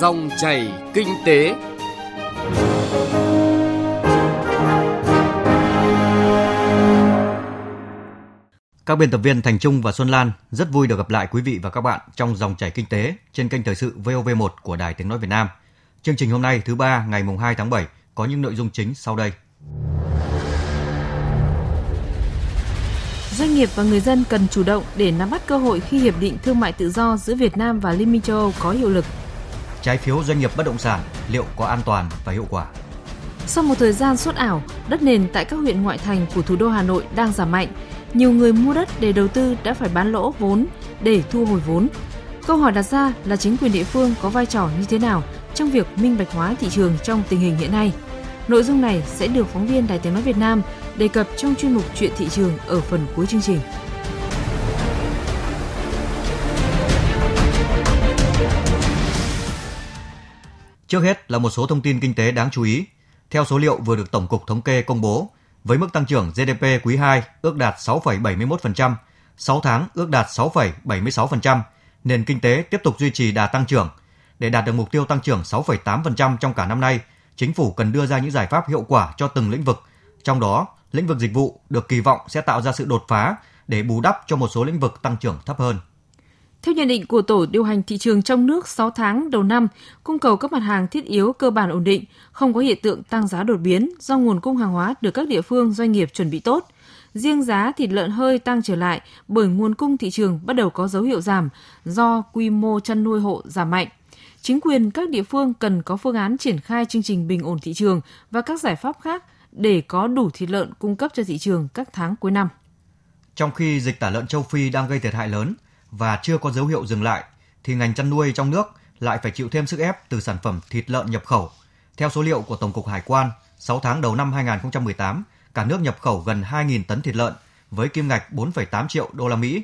Dòng chảy kinh tế. Các biên tập viên Thành Trung và Xuân Lan rất vui được gặp lại quý vị và các bạn trong dòng chảy kinh tế trên kênh thời sự VOV1 của Đài Tiếng nói Việt Nam. Chương trình hôm nay thứ ba ngày mùng 2 tháng 7 có những nội dung chính sau đây. Doanh nghiệp và người dân cần chủ động để nắm bắt cơ hội khi hiệp định thương mại tự do giữa Việt Nam và Liên minh châu Âu có hiệu lực. Trái phiếu doanh nghiệp bất động sản liệu có an toàn và hiệu quả? Sau một thời gian sốt ảo, đất nền tại các huyện ngoại thành của thủ đô Hà Nội đang giảm mạnh. Nhiều người mua đất để đầu tư đã phải bán lỗ vốn để thu hồi vốn. Câu hỏi đặt ra là chính quyền địa phương có vai trò như thế nào trong việc minh bạch hóa thị trường trong tình hình hiện nay? Nội dung này sẽ được phóng viên Đài Tiếng Nói Việt Nam đề cập trong chuyên mục Chuyện thị trường ở phần cuối chương trình. Trước hết là một số thông tin kinh tế đáng chú ý. Theo số liệu vừa được Tổng cục Thống kê công bố, với mức tăng trưởng GDP quý 2 ước đạt 6,71%, 6 tháng ước đạt 6,76%, nền kinh tế tiếp tục duy trì đà tăng trưởng. Để đạt được mục tiêu tăng trưởng 6,8% trong cả năm nay, chính phủ cần đưa ra những giải pháp hiệu quả cho từng lĩnh vực. Trong đó, lĩnh vực dịch vụ được kỳ vọng sẽ tạo ra sự đột phá để bù đắp cho một số lĩnh vực tăng trưởng thấp hơn. Theo nhận định của Tổ điều hành thị trường trong nước 6 tháng đầu năm, cung cầu các mặt hàng thiết yếu cơ bản ổn định, không có hiện tượng tăng giá đột biến do nguồn cung hàng hóa được các địa phương doanh nghiệp chuẩn bị tốt. Riêng giá thịt lợn hơi tăng trở lại bởi nguồn cung thị trường bắt đầu có dấu hiệu giảm do quy mô chăn nuôi hộ giảm mạnh. Chính quyền các địa phương cần có phương án triển khai chương trình bình ổn thị trường và các giải pháp khác để có đủ thịt lợn cung cấp cho thị trường các tháng cuối năm. Trong khi dịch tả lợn châu Phi đang gây thiệt hại lớn và chưa có dấu hiệu dừng lại, thì ngành chăn nuôi trong nước lại phải chịu thêm sức ép từ sản phẩm thịt lợn nhập khẩu. Theo số liệu của Tổng cục Hải quan, 6 tháng đầu năm 2018, cả nước nhập khẩu gần 2.000 tấn thịt lợn với kim ngạch 4,8 triệu đô la Mỹ.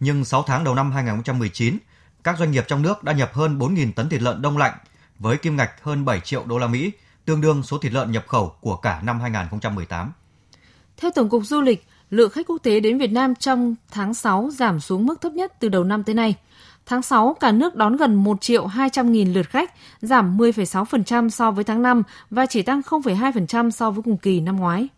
Nhưng 6 tháng đầu năm 2019, các doanh nghiệp trong nước đã nhập hơn 4.000 tấn thịt lợn đông lạnh với kim ngạch hơn 7 triệu đô la Mỹ, tương đương số thịt lợn nhập khẩu của cả năm 2018. Theo Tổng cục Du lịch, lượng khách quốc tế đến Việt Nam trong tháng 6 giảm xuống mức thấp nhất từ đầu năm tới nay. Tháng 6, cả nước đón gần 1 triệu 200 nghìn lượt khách, giảm 10,6% so với tháng 5 và chỉ tăng 0,2% so với cùng kỳ năm ngoái.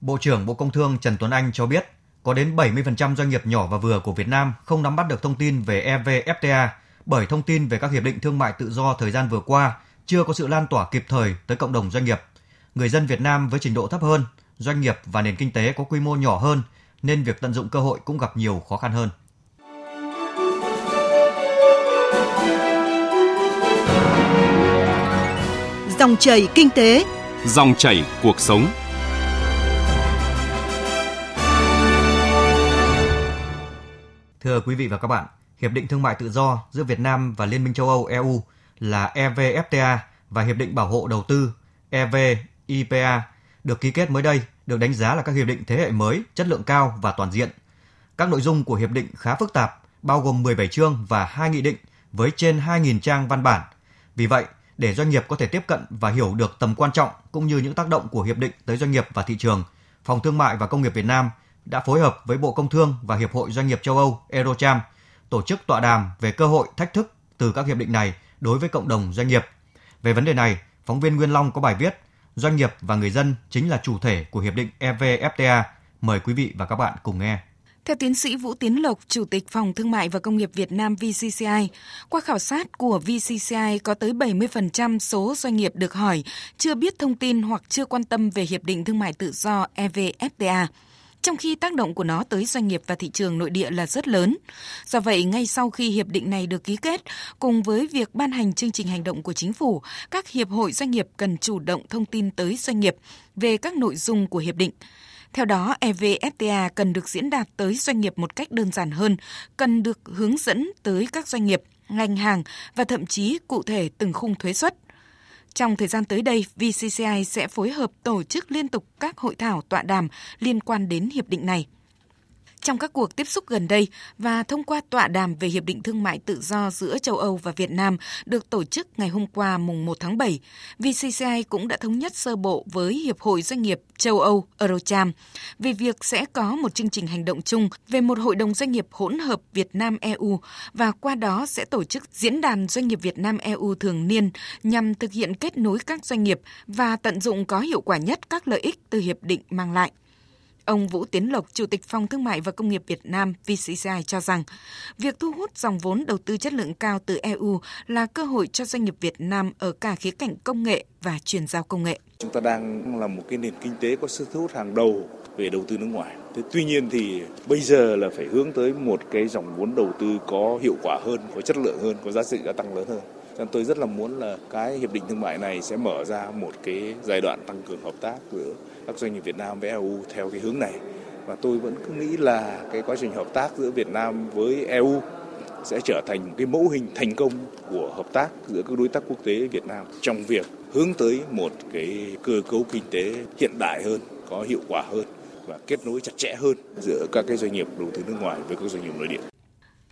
Bộ trưởng Bộ Công Thương Trần Tuấn Anh cho biết, có đến 70% doanh nghiệp nhỏ và vừa của Việt Nam không nắm bắt được thông tin về EVFTA bởi thông tin về các hiệp định thương mại tự do thời gian vừa qua chưa có sự lan tỏa kịp thời tới cộng đồng doanh nghiệp. Người dân Việt Nam với trình độ thấp hơn, doanh nghiệp và nền kinh tế có quy mô nhỏ hơn nên việc tận dụng cơ hội cũng gặp nhiều khó khăn hơn. Dòng chảy kinh tế, dòng chảy cuộc sống. Thưa quý vị và các bạn, Hiệp định Thương mại Tự do giữa Việt Nam và Liên minh châu Âu EU là EVFTA và Hiệp định Bảo hộ Đầu tư EVIPA được ký kết mới đây được đánh giá là các hiệp định thế hệ mới, chất lượng cao và toàn diện. Các nội dung của hiệp định khá phức tạp, bao gồm 17 chương và 2 nghị định với trên 2.000 trang văn bản. Vì vậy, để doanh nghiệp có thể tiếp cận và hiểu được tầm quan trọng cũng như những tác động của hiệp định tới doanh nghiệp và thị trường, Phòng Thương mại và Công nghiệp Việt Nam đã phối hợp với Bộ Công Thương và Hiệp hội Doanh nghiệp châu Âu Eurocham tổ chức tọa đàm về cơ hội thách thức từ các hiệp định này đối với cộng đồng doanh nghiệp. Về vấn đề này, phóng viên Nguyên Long có bài viết Doanh nghiệp và người dân chính là chủ thể của hiệp định EVFTA. Mời quý vị và các bạn cùng nghe. Theo tiến sĩ Vũ Tiến Lộc, Chủ tịch Phòng Thương mại và Công nghiệp Việt Nam VCCI, qua khảo sát của VCCI có tới 70% số doanh nghiệp được hỏi chưa biết thông tin hoặc chưa quan tâm về Hiệp định Thương mại Tự do EVFTA trong khi tác động của nó tới doanh nghiệp và thị trường nội địa là rất lớn. Do vậy, ngay sau khi hiệp định này được ký kết, cùng với việc ban hành chương trình hành động của chính phủ, các hiệp hội doanh nghiệp cần chủ động thông tin tới doanh nghiệp về các nội dung của hiệp định. Theo đó, EVFTA cần được diễn đạt tới doanh nghiệp một cách đơn giản hơn, cần được hướng dẫn tới các doanh nghiệp, ngành hàng và thậm chí cụ thể từng khung thuế suất. Trong thời gian tới đây, VCCI sẽ phối hợp tổ chức liên tục các hội thảo tọa đàm liên quan đến hiệp định này. Trong các cuộc tiếp xúc gần đây và thông qua tọa đàm về Hiệp định Thương mại Tự do giữa châu Âu và Việt Nam được tổ chức ngày hôm qua mùng 1 tháng 7, VCCI cũng đã thống nhất sơ bộ với Hiệp hội Doanh nghiệp châu Âu Eurocharm về việc sẽ có một chương trình hành động chung về một hội đồng doanh nghiệp hỗn hợp Việt Nam-EU và qua đó sẽ tổ chức diễn đàn doanh nghiệp Việt Nam-EU thường niên nhằm thực hiện kết nối các doanh nghiệp và tận dụng có hiệu quả nhất các lợi ích từ hiệp định mang lại. Ông Vũ Tiến Lộc, Chủ tịch Phòng Thương mại và Công nghiệp Việt Nam VCCI cho rằng, việc thu hút dòng vốn đầu tư chất lượng cao từ EU là cơ hội cho doanh nghiệp Việt Nam ở cả khía cạnh công nghệ và chuyển giao công nghệ. Chúng ta đang là một cái nền kinh tế có sức thu hút hàng đầu về đầu tư nước ngoài. Thế tuy nhiên thì bây giờ là phải hướng tới một cái dòng vốn đầu tư có hiệu quả hơn, có chất lượng hơn, có giá trị gia tăng lớn hơn. Nên tôi rất là muốn là cái hiệp định thương mại này sẽ mở ra một cái giai đoạn tăng cường hợp tác giữa các doanh nghiệp Việt Nam với EU theo cái hướng này. Và tôi vẫn cứ nghĩ là cái quá trình hợp tác giữa Việt Nam với EU sẽ trở thành một cái mẫu hình thành công của hợp tác giữa các đối tác quốc tế Việt Nam trong việc hướng tới một cái cơ cấu kinh tế hiện đại hơn, có hiệu quả hơn và kết nối chặt chẽ hơn giữa các cái doanh nghiệp đầu tư nước ngoài với các doanh nghiệp nội địa.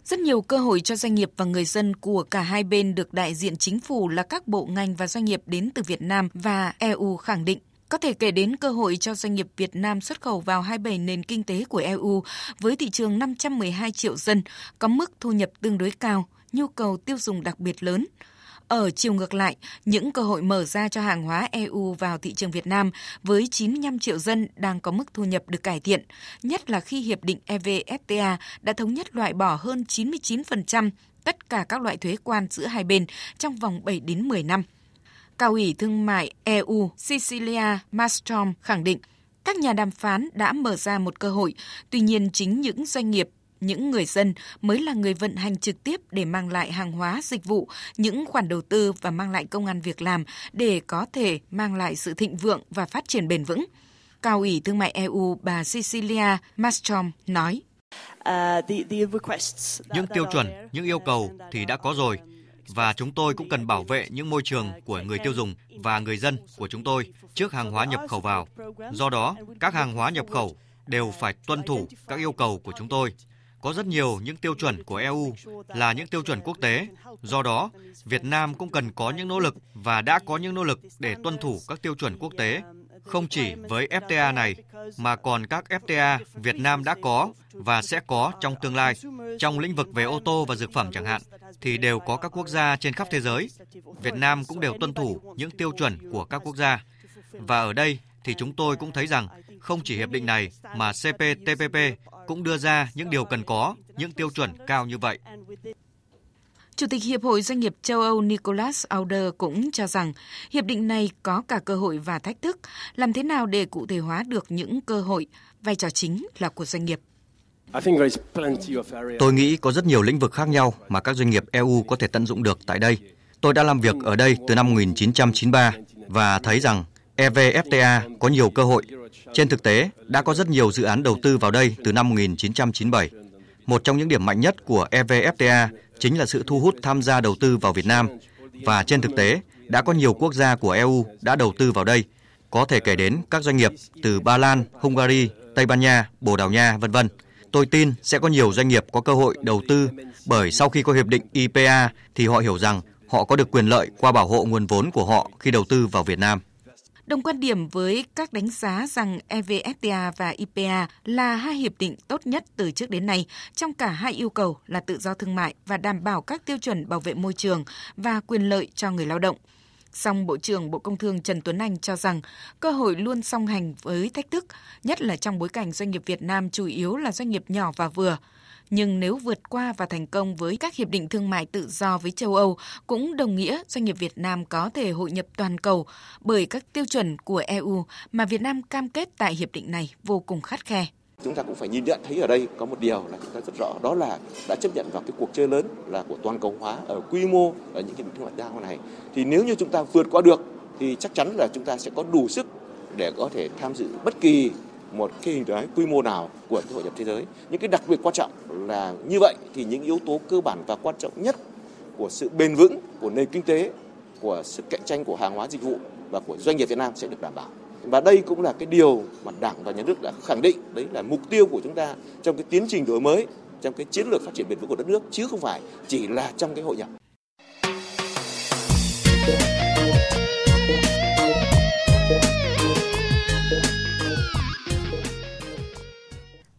Rất nhiều cơ hội cho doanh nghiệp và người dân của cả hai bên được đại diện chính phủ là các bộ ngành và doanh nghiệp đến từ Việt Nam và EU khẳng định. Có thể kể đến cơ hội cho doanh nghiệp Việt Nam xuất khẩu vào 27 nền kinh tế của EU với thị trường 512 triệu dân, có mức thu nhập tương đối cao, nhu cầu tiêu dùng đặc biệt lớn. Ở chiều ngược lại, những cơ hội mở ra cho hàng hóa EU vào thị trường Việt Nam với 95 triệu dân đang có mức thu nhập được cải thiện, nhất là khi Hiệp định EVFTA đã thống nhất loại bỏ hơn 99% tất cả các loại thuế quan giữa hai bên trong vòng 7 đến 10 năm. Cao ủy Thương mại EU Cecilia Malmström khẳng định các nhà đàm phán đã mở ra một cơ hội, tuy nhiên chính những doanh nghiệp những người dân mới là người vận hành trực tiếp để mang lại hàng hóa, dịch vụ, những khoản đầu tư và mang lại công an việc làm để có thể mang lại sự thịnh vượng và phát triển bền vững. Cao ủy Thương mại EU bà Cecilia Malmström nói. Những tiêu chuẩn, những yêu cầu thì đã có rồi và chúng tôi cũng cần bảo vệ những môi trường của người tiêu dùng và người dân của chúng tôi trước hàng hóa nhập khẩu vào. Do đó, các hàng hóa nhập khẩu đều phải tuân thủ các yêu cầu của chúng tôi. Có rất nhiều những tiêu chuẩn của EU là những tiêu chuẩn quốc tế. Do đó, Việt Nam cũng cần có những nỗ lực và đã có những nỗ lực để tuân thủ các tiêu chuẩn quốc tế không chỉ với FTA này mà còn các FTA Việt Nam đã có và sẽ có trong tương lai. Trong lĩnh vực về ô tô và dược phẩm chẳng hạn thì đều có các quốc gia trên khắp thế giới. Việt Nam cũng đều tuân thủ những tiêu chuẩn của các quốc gia. Và ở đây thì chúng tôi cũng thấy rằng không chỉ hiệp định này mà CPTPP cũng đưa ra những điều cần có, những tiêu chuẩn cao như vậy. Chủ tịch Hiệp hội Doanh nghiệp châu Âu Nicholas Auder cũng cho rằng hiệp định này có cả cơ hội và thách thức. Làm thế nào để cụ thể hóa được những cơ hội, vai trò chính là của doanh nghiệp. Tôi nghĩ có rất nhiều lĩnh vực khác nhau mà các doanh nghiệp EU có thể tận dụng được tại đây. Tôi đã làm việc ở đây từ năm 1993 và thấy rằng EVFTA có nhiều cơ hội. Trên thực tế, đã có rất nhiều dự án đầu tư vào đây từ năm 1997. Một trong những điểm mạnh nhất của EVFTA chính là sự thu hút tham gia đầu tư vào Việt Nam. Và trên thực tế, đã có nhiều quốc gia của EU đã đầu tư vào đây. Có thể kể đến các doanh nghiệp từ Ba Lan, Hungary, Tây Ban Nha, Bồ Đào Nha, vân vân. Tôi tin sẽ có nhiều doanh nghiệp có cơ hội đầu tư bởi sau khi có hiệp định IPA thì họ hiểu rằng họ có được quyền lợi qua bảo hộ nguồn vốn của họ khi đầu tư vào Việt Nam. Đồng quan điểm với các đánh giá rằng EVFTA và IPA là hai hiệp định tốt nhất từ trước đến nay trong cả hai yêu cầu là tự do thương mại và đảm bảo các tiêu chuẩn bảo vệ môi trường và quyền lợi cho người lao động. Song Bộ trưởng Bộ Công Thương Trần Tuấn Anh cho rằng cơ hội luôn song hành với thách thức, nhất là trong bối cảnh doanh nghiệp Việt Nam chủ yếu là doanh nghiệp nhỏ và vừa – nhưng nếu vượt qua và thành công với các hiệp định thương mại tự do với châu Âu, cũng đồng nghĩa doanh nghiệp Việt Nam có thể hội nhập toàn cầu bởi các tiêu chuẩn của EU mà Việt Nam cam kết tại hiệp định này vô cùng khắt khe. Chúng ta cũng phải nhìn nhận, thấy ở đây có một điều là chúng ta rất rõ, đó là đã chấp nhận vào cái cuộc chơi lớn là của toàn cầu hóa ở quy mô ở những hiệp định thương mại đa này thì nếu như chúng ta vượt qua được thì chắc chắn là chúng ta sẽ có đủ sức để có thể tham dự bất kỳ một cái hình thái quy mô nào của hội nhập thế giới. Những cái đặc biệt quan trọng là như vậy thì những yếu tố cơ bản và quan trọng nhất của sự bền vững của nền kinh tế, của sức cạnh tranh của hàng hóa dịch vụ và của doanh nghiệp Việt Nam sẽ được đảm bảo. Và đây cũng là cái điều mà Đảng và Nhà nước đã khẳng định đấy là mục tiêu của chúng ta trong cái tiến trình đổi mới, trong cái chiến lược phát triển bền vững của đất nước chứ không phải chỉ là trong cái hội nhập.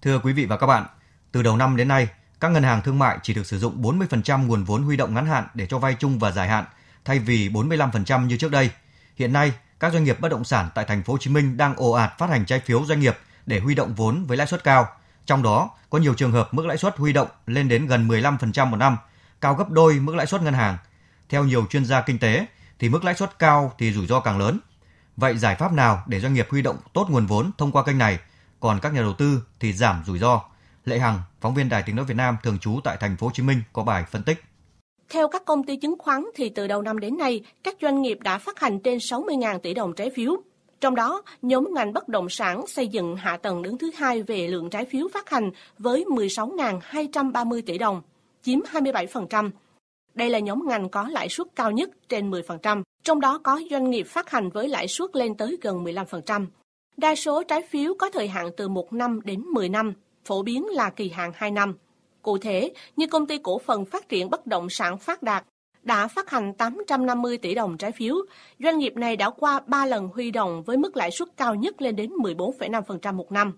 Thưa quý vị và các bạn, từ đầu năm đến nay, các ngân hàng thương mại chỉ được sử dụng 40% nguồn vốn huy động ngắn hạn để cho vay chung và dài hạn, thay vì 45% như trước đây. Hiện nay, các doanh nghiệp bất động sản tại thành phố Hồ Chí Minh đang ồ ạt phát hành trái phiếu doanh nghiệp để huy động vốn với lãi suất cao. Trong đó, có nhiều trường hợp mức lãi suất huy động lên đến gần 15% một năm, cao gấp đôi mức lãi suất ngân hàng. Theo nhiều chuyên gia kinh tế, thì mức lãi suất cao thì rủi ro càng lớn. Vậy giải pháp nào để doanh nghiệp huy động tốt nguồn vốn thông qua kênh này, còn các nhà đầu tư thì giảm rủi ro? Lệ Hằng, phóng viên Đài Tiếng nói Việt Nam thường trú tại thành phố Hồ Chí Minh có bài phân tích. Theo các công ty chứng khoán thì từ đầu năm đến nay, các doanh nghiệp đã phát hành trên 60.000 tỷ đồng trái phiếu. Trong đó, nhóm ngành bất động sản xây dựng hạ tầng đứng thứ hai về lượng trái phiếu phát hành với 16.230 tỷ đồng, chiếm 27%. Đây là nhóm ngành có lãi suất cao nhất trên 10%, trong đó có doanh nghiệp phát hành với lãi suất lên tới gần 15%. Đa số trái phiếu có thời hạn từ 1 năm đến 10 năm, phổ biến là kỳ hạn 2 năm. Cụ thể, như công ty cổ phần phát triển bất động sản Phát Đạt đã phát hành 850 tỷ đồng trái phiếu. Doanh nghiệp này đã qua 3 lần huy động với mức lãi suất cao nhất lên đến 14,5% một năm.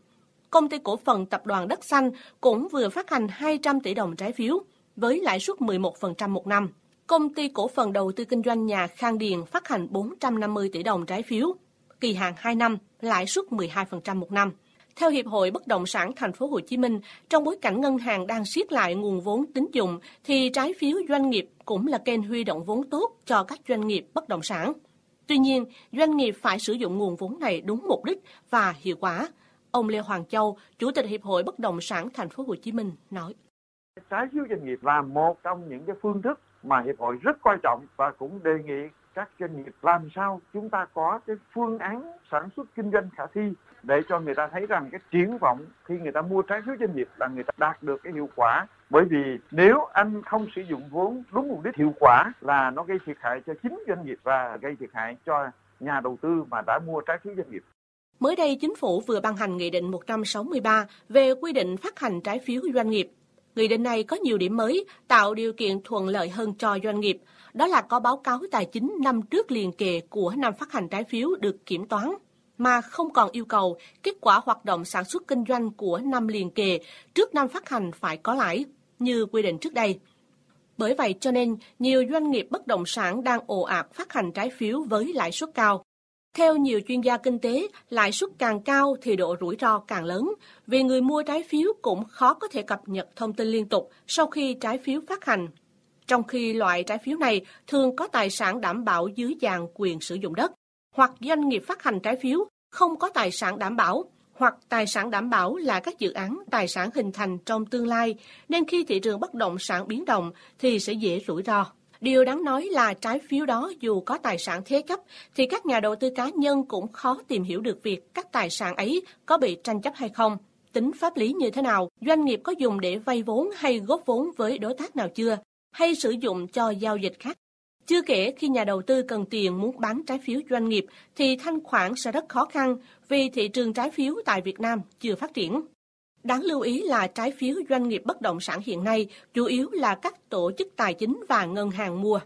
Công ty cổ phần tập đoàn Đất Xanh cũng vừa phát hành 200 tỷ đồng trái phiếu với lãi suất 11% một năm. Công ty cổ phần đầu tư kinh doanh nhà Khang Điền phát hành 450 tỷ đồng trái phiếu, kỳ hạn 2 năm, lãi suất 12% một năm. Theo Hiệp hội Bất động sản Thành phố Hồ Chí Minh, trong bối cảnh ngân hàng đang siết lại nguồn vốn tín dụng thì trái phiếu doanh nghiệp cũng là kênh huy động vốn tốt cho các doanh nghiệp bất động sản. Tuy nhiên, doanh nghiệp phải sử dụng nguồn vốn này đúng mục đích và hiệu quả. Ông Lê Hoàng Châu, Chủ tịch Hiệp hội Bất động sản Thành phố Hồ Chí Minh nói: Trái phiếu doanh nghiệp là một trong những cái phương thức mà hiệp hội rất quan trọng và cũng đề nghị các doanh nghiệp làm sao chúng ta có cái phương án sản xuất kinh doanh khả thi để cho người ta thấy rằng cái triển vọng khi người ta mua trái phiếu doanh nghiệp là người ta đạt được cái hiệu quả bởi vì nếu anh không sử dụng vốn đúng mục đích hiệu quả là nó gây thiệt hại cho chính doanh nghiệp và gây thiệt hại cho nhà đầu tư mà đã mua trái phiếu doanh nghiệp. Mới đây, Chính phủ vừa ban hành Nghị định 163 về quy định phát hành trái phiếu doanh nghiệp. Nghị định này có nhiều điểm mới, tạo điều kiện thuận lợi hơn cho doanh nghiệp. Đó là có báo cáo tài chính năm trước liền kề của năm phát hành trái phiếu được kiểm toán mà không còn yêu cầu kết quả hoạt động sản xuất kinh doanh của năm liền kề trước năm phát hành phải có lãi, như quy định trước đây. Bởi vậy cho nên, nhiều doanh nghiệp bất động sản đang ồ ạt phát hành trái phiếu với lãi suất cao. Theo nhiều chuyên gia kinh tế, lãi suất càng cao thì độ rủi ro càng lớn, vì người mua trái phiếu cũng khó có thể cập nhật thông tin liên tục sau khi trái phiếu phát hành. Trong khi loại trái phiếu này thường có tài sản đảm bảo dưới dạng quyền sử dụng đất hoặc doanh nghiệp phát hành trái phiếu không có tài sản đảm bảo, hoặc tài sản đảm bảo là các dự án tài sản hình thành trong tương lai, nên khi thị trường bất động sản biến động thì sẽ dễ rủi ro. Điều đáng nói là trái phiếu đó dù có tài sản thế chấp thì các nhà đầu tư cá nhân cũng khó tìm hiểu được việc các tài sản ấy có bị tranh chấp hay không, tính pháp lý như thế nào, doanh nghiệp có dùng để vay vốn hay góp vốn với đối tác nào chưa, hay sử dụng cho giao dịch khác chưa kể khi nhà đầu tư cần tiền muốn bán trái phiếu doanh nghiệp thì thanh khoản sẽ rất khó khăn vì thị trường trái phiếu tại Việt Nam chưa phát triển. Đáng lưu ý là trái phiếu doanh nghiệp bất động sản hiện nay chủ yếu là các tổ chức tài chính và ngân hàng mua.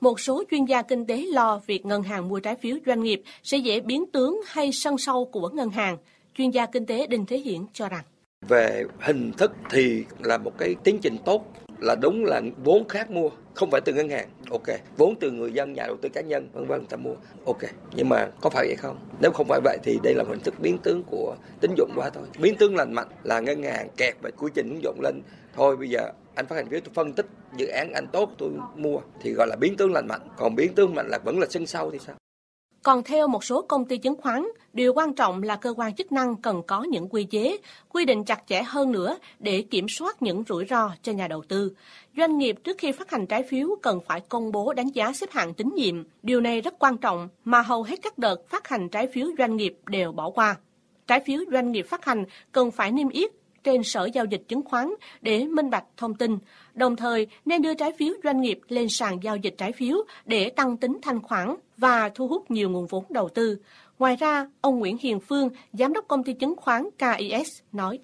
Một số chuyên gia kinh tế lo việc ngân hàng mua trái phiếu doanh nghiệp sẽ dễ biến tướng hay sân sâu của ngân hàng. Chuyên gia kinh tế Đinh Thế Hiển cho rằng về hình thức thì là một cái tiến trình tốt là đúng là vốn khác mua, không phải từ ngân hàng. Ok, vốn từ người dân, nhà đầu tư cá nhân, vân vân, người ta mua. Ok, nhưng mà có phải vậy không? Nếu không phải vậy thì đây là hình thức biến tướng của tín dụng quá thôi. Biến tướng lành mạnh là ngân hàng kẹt về quy trình tín dụng lên. Thôi, bây giờ anh phát hành phiếu, tôi phân tích dự án anh tốt, tôi mua, thì gọi là biến tướng lành mạnh. Còn biến tướng mạnh là vẫn là sân sau thì sao? Còn theo một số công ty chứng khoán, điều quan trọng là cơ quan chức năng cần có những quy chế, quy định chặt chẽ hơn nữa để kiểm soát những rủi ro cho nhà đầu tư. Doanh nghiệp trước khi phát hành trái phiếu cần phải công bố đánh giá xếp hạng tín nhiệm. Điều này rất quan trọng mà hầu hết các đợt phát hành trái phiếu doanh nghiệp đều bỏ qua. Trái phiếu doanh nghiệp phát hành cần phải niêm yết trên sở giao dịch chứng khoán để minh bạch thông tin, đồng thời nên đưa trái phiếu doanh nghiệp lên sàn giao dịch trái phiếu để tăng tính thanh khoản và thu hút nhiều nguồn vốn đầu tư. Ngoài ra, ông Nguyễn Hiền Phương, giám đốc công ty chứng khoán KIS nói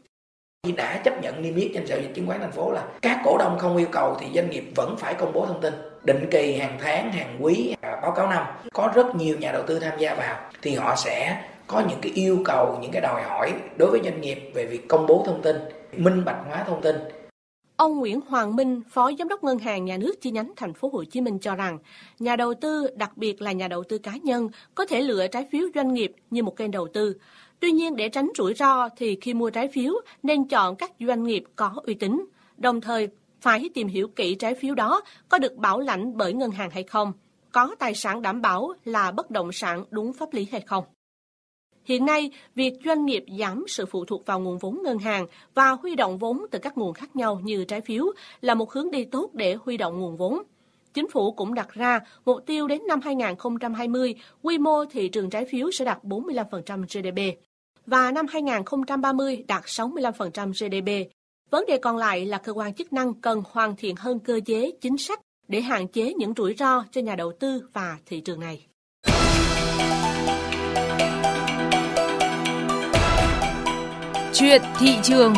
đã chấp nhận niêm yết trên sở dịch chứng khoán thành phố là các cổ đông không yêu cầu thì doanh nghiệp vẫn phải công bố thông tin định kỳ hàng tháng hàng quý báo cáo năm có rất nhiều nhà đầu tư tham gia vào thì họ sẽ có những cái yêu cầu những cái đòi hỏi đối với doanh nghiệp về việc công bố thông tin minh bạch hóa thông tin Ông Nguyễn Hoàng Minh, Phó Giám đốc Ngân hàng Nhà nước chi nhánh thành phố Hồ Chí Minh cho rằng, nhà đầu tư, đặc biệt là nhà đầu tư cá nhân, có thể lựa trái phiếu doanh nghiệp như một kênh đầu tư. Tuy nhiên, để tránh rủi ro thì khi mua trái phiếu nên chọn các doanh nghiệp có uy tín, đồng thời phải tìm hiểu kỹ trái phiếu đó có được bảo lãnh bởi ngân hàng hay không, có tài sản đảm bảo là bất động sản đúng pháp lý hay không. Hiện nay, việc doanh nghiệp giảm sự phụ thuộc vào nguồn vốn ngân hàng và huy động vốn từ các nguồn khác nhau như trái phiếu là một hướng đi tốt để huy động nguồn vốn. Chính phủ cũng đặt ra mục tiêu đến năm 2020, quy mô thị trường trái phiếu sẽ đạt 45% GDP và năm 2030 đạt 65% GDP. Vấn đề còn lại là cơ quan chức năng cần hoàn thiện hơn cơ chế, chính sách để hạn chế những rủi ro cho nhà đầu tư và thị trường này. Chuyện thị trường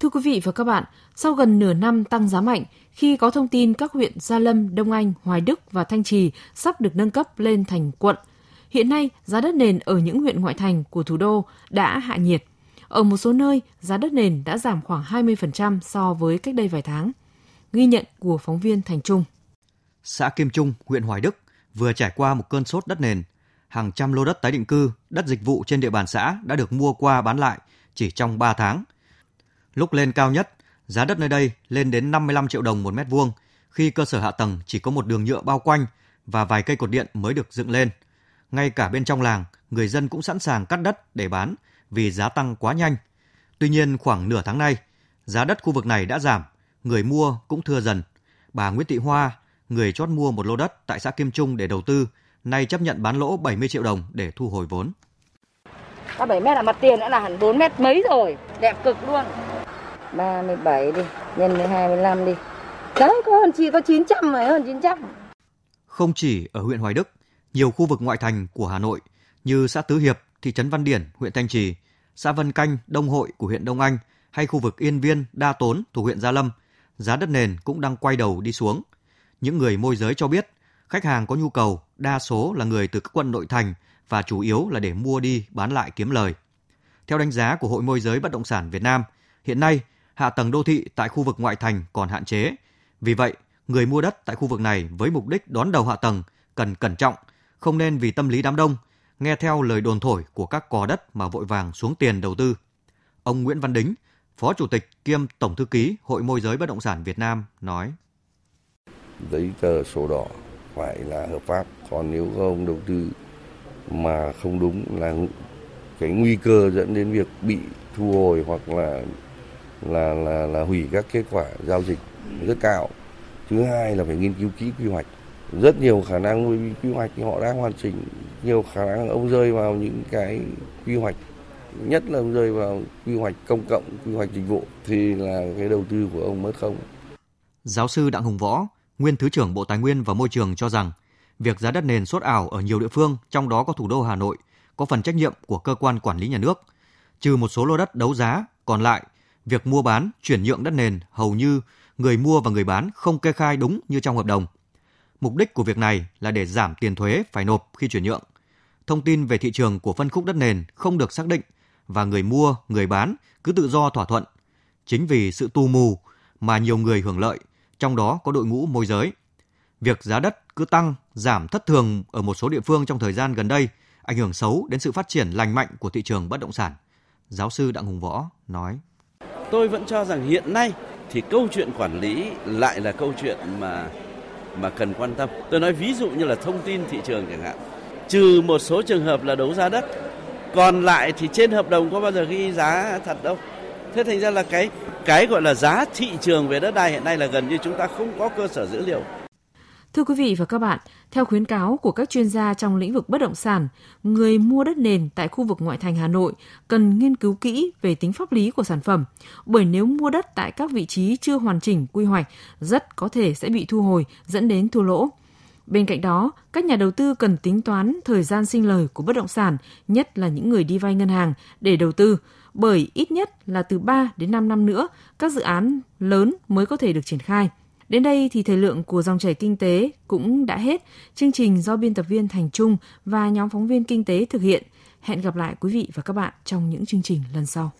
Thưa quý vị và các bạn, sau gần nửa năm tăng giá mạnh, khi có thông tin các huyện Gia Lâm, Đông Anh, Hoài Đức và Thanh Trì sắp được nâng cấp lên thành quận, hiện nay giá đất nền ở những huyện ngoại thành của thủ đô đã hạ nhiệt. Ở một số nơi, giá đất nền đã giảm khoảng 20% so với cách đây vài tháng. Ghi nhận của phóng viên Thành Trung. Xã Kim Trung, huyện Hoài Đức vừa trải qua một cơn sốt đất nền. Hàng trăm lô đất tái định cư, đất dịch vụ trên địa bàn xã đã được mua qua bán lại chỉ trong 3 tháng – Lúc lên cao nhất, giá đất nơi đây lên đến 55 triệu đồng một mét vuông khi cơ sở hạ tầng chỉ có một đường nhựa bao quanh và vài cây cột điện mới được dựng lên. Ngay cả bên trong làng, người dân cũng sẵn sàng cắt đất để bán vì giá tăng quá nhanh. Tuy nhiên khoảng nửa tháng nay, giá đất khu vực này đã giảm, người mua cũng thưa dần. Bà Nguyễn Thị Hoa, người chót mua một lô đất tại xã Kim Trung để đầu tư, nay chấp nhận bán lỗ 70 triệu đồng để thu hồi vốn. Các 7 mét là mặt tiền đã là hẳn 4 mét mấy rồi, đẹp cực luôn. 37 đi, nhân với 25 đi. Đấy, có hơn chỉ có 900 mà hơn 900. Không chỉ ở huyện Hoài Đức, nhiều khu vực ngoại thành của Hà Nội như xã Tứ Hiệp, thị trấn Văn Điển, huyện Thanh Trì, xã Vân Canh, Đông Hội của huyện Đông Anh hay khu vực Yên Viên, Đa Tốn thuộc huyện Gia Lâm, giá đất nền cũng đang quay đầu đi xuống. Những người môi giới cho biết, khách hàng có nhu cầu đa số là người từ các quận nội thành và chủ yếu là để mua đi bán lại kiếm lời. Theo đánh giá của Hội môi giới bất động sản Việt Nam, hiện nay hạ tầng đô thị tại khu vực ngoại thành còn hạn chế. Vì vậy, người mua đất tại khu vực này với mục đích đón đầu hạ tầng cần cẩn trọng, không nên vì tâm lý đám đông, nghe theo lời đồn thổi của các cò đất mà vội vàng xuống tiền đầu tư. Ông Nguyễn Văn Đính, Phó Chủ tịch kiêm Tổng Thư ký Hội Môi giới Bất động sản Việt Nam nói. Giấy tờ sổ đỏ phải là hợp pháp, còn nếu ông đầu tư mà không đúng là cái nguy cơ dẫn đến việc bị thu hồi hoặc là là là là hủy các kết quả giao dịch rất cao. Thứ hai là phải nghiên cứu kỹ quy hoạch. Rất nhiều khả năng nuôi quy hoạch thì họ đang hoàn chỉnh. Nhiều khả năng ông rơi vào những cái quy hoạch nhất là ông rơi vào quy hoạch công cộng quy hoạch dịch vụ thì là cái đầu tư của ông mất không? Giáo sư đặng hùng võ nguyên thứ trưởng bộ tài nguyên và môi trường cho rằng việc giá đất nền sốt ảo ở nhiều địa phương trong đó có thủ đô hà nội có phần trách nhiệm của cơ quan quản lý nhà nước trừ một số lô đất đấu giá còn lại việc mua bán, chuyển nhượng đất nền hầu như người mua và người bán không kê khai đúng như trong hợp đồng. Mục đích của việc này là để giảm tiền thuế phải nộp khi chuyển nhượng. Thông tin về thị trường của phân khúc đất nền không được xác định và người mua, người bán cứ tự do thỏa thuận. Chính vì sự tu mù mà nhiều người hưởng lợi, trong đó có đội ngũ môi giới. Việc giá đất cứ tăng, giảm thất thường ở một số địa phương trong thời gian gần đây ảnh hưởng xấu đến sự phát triển lành mạnh của thị trường bất động sản. Giáo sư Đặng Hùng Võ nói. Tôi vẫn cho rằng hiện nay thì câu chuyện quản lý lại là câu chuyện mà mà cần quan tâm. Tôi nói ví dụ như là thông tin thị trường chẳng hạn. Trừ một số trường hợp là đấu giá đất, còn lại thì trên hợp đồng có bao giờ ghi giá thật đâu. Thế thành ra là cái cái gọi là giá thị trường về đất đai hiện nay là gần như chúng ta không có cơ sở dữ liệu. Thưa quý vị và các bạn, theo khuyến cáo của các chuyên gia trong lĩnh vực bất động sản, người mua đất nền tại khu vực ngoại thành Hà Nội cần nghiên cứu kỹ về tính pháp lý của sản phẩm, bởi nếu mua đất tại các vị trí chưa hoàn chỉnh quy hoạch, rất có thể sẽ bị thu hồi dẫn đến thua lỗ. Bên cạnh đó, các nhà đầu tư cần tính toán thời gian sinh lời của bất động sản, nhất là những người đi vay ngân hàng để đầu tư, bởi ít nhất là từ 3 đến 5 năm nữa, các dự án lớn mới có thể được triển khai. Đến đây thì thời lượng của dòng chảy kinh tế cũng đã hết. Chương trình do biên tập viên Thành Trung và nhóm phóng viên kinh tế thực hiện. Hẹn gặp lại quý vị và các bạn trong những chương trình lần sau.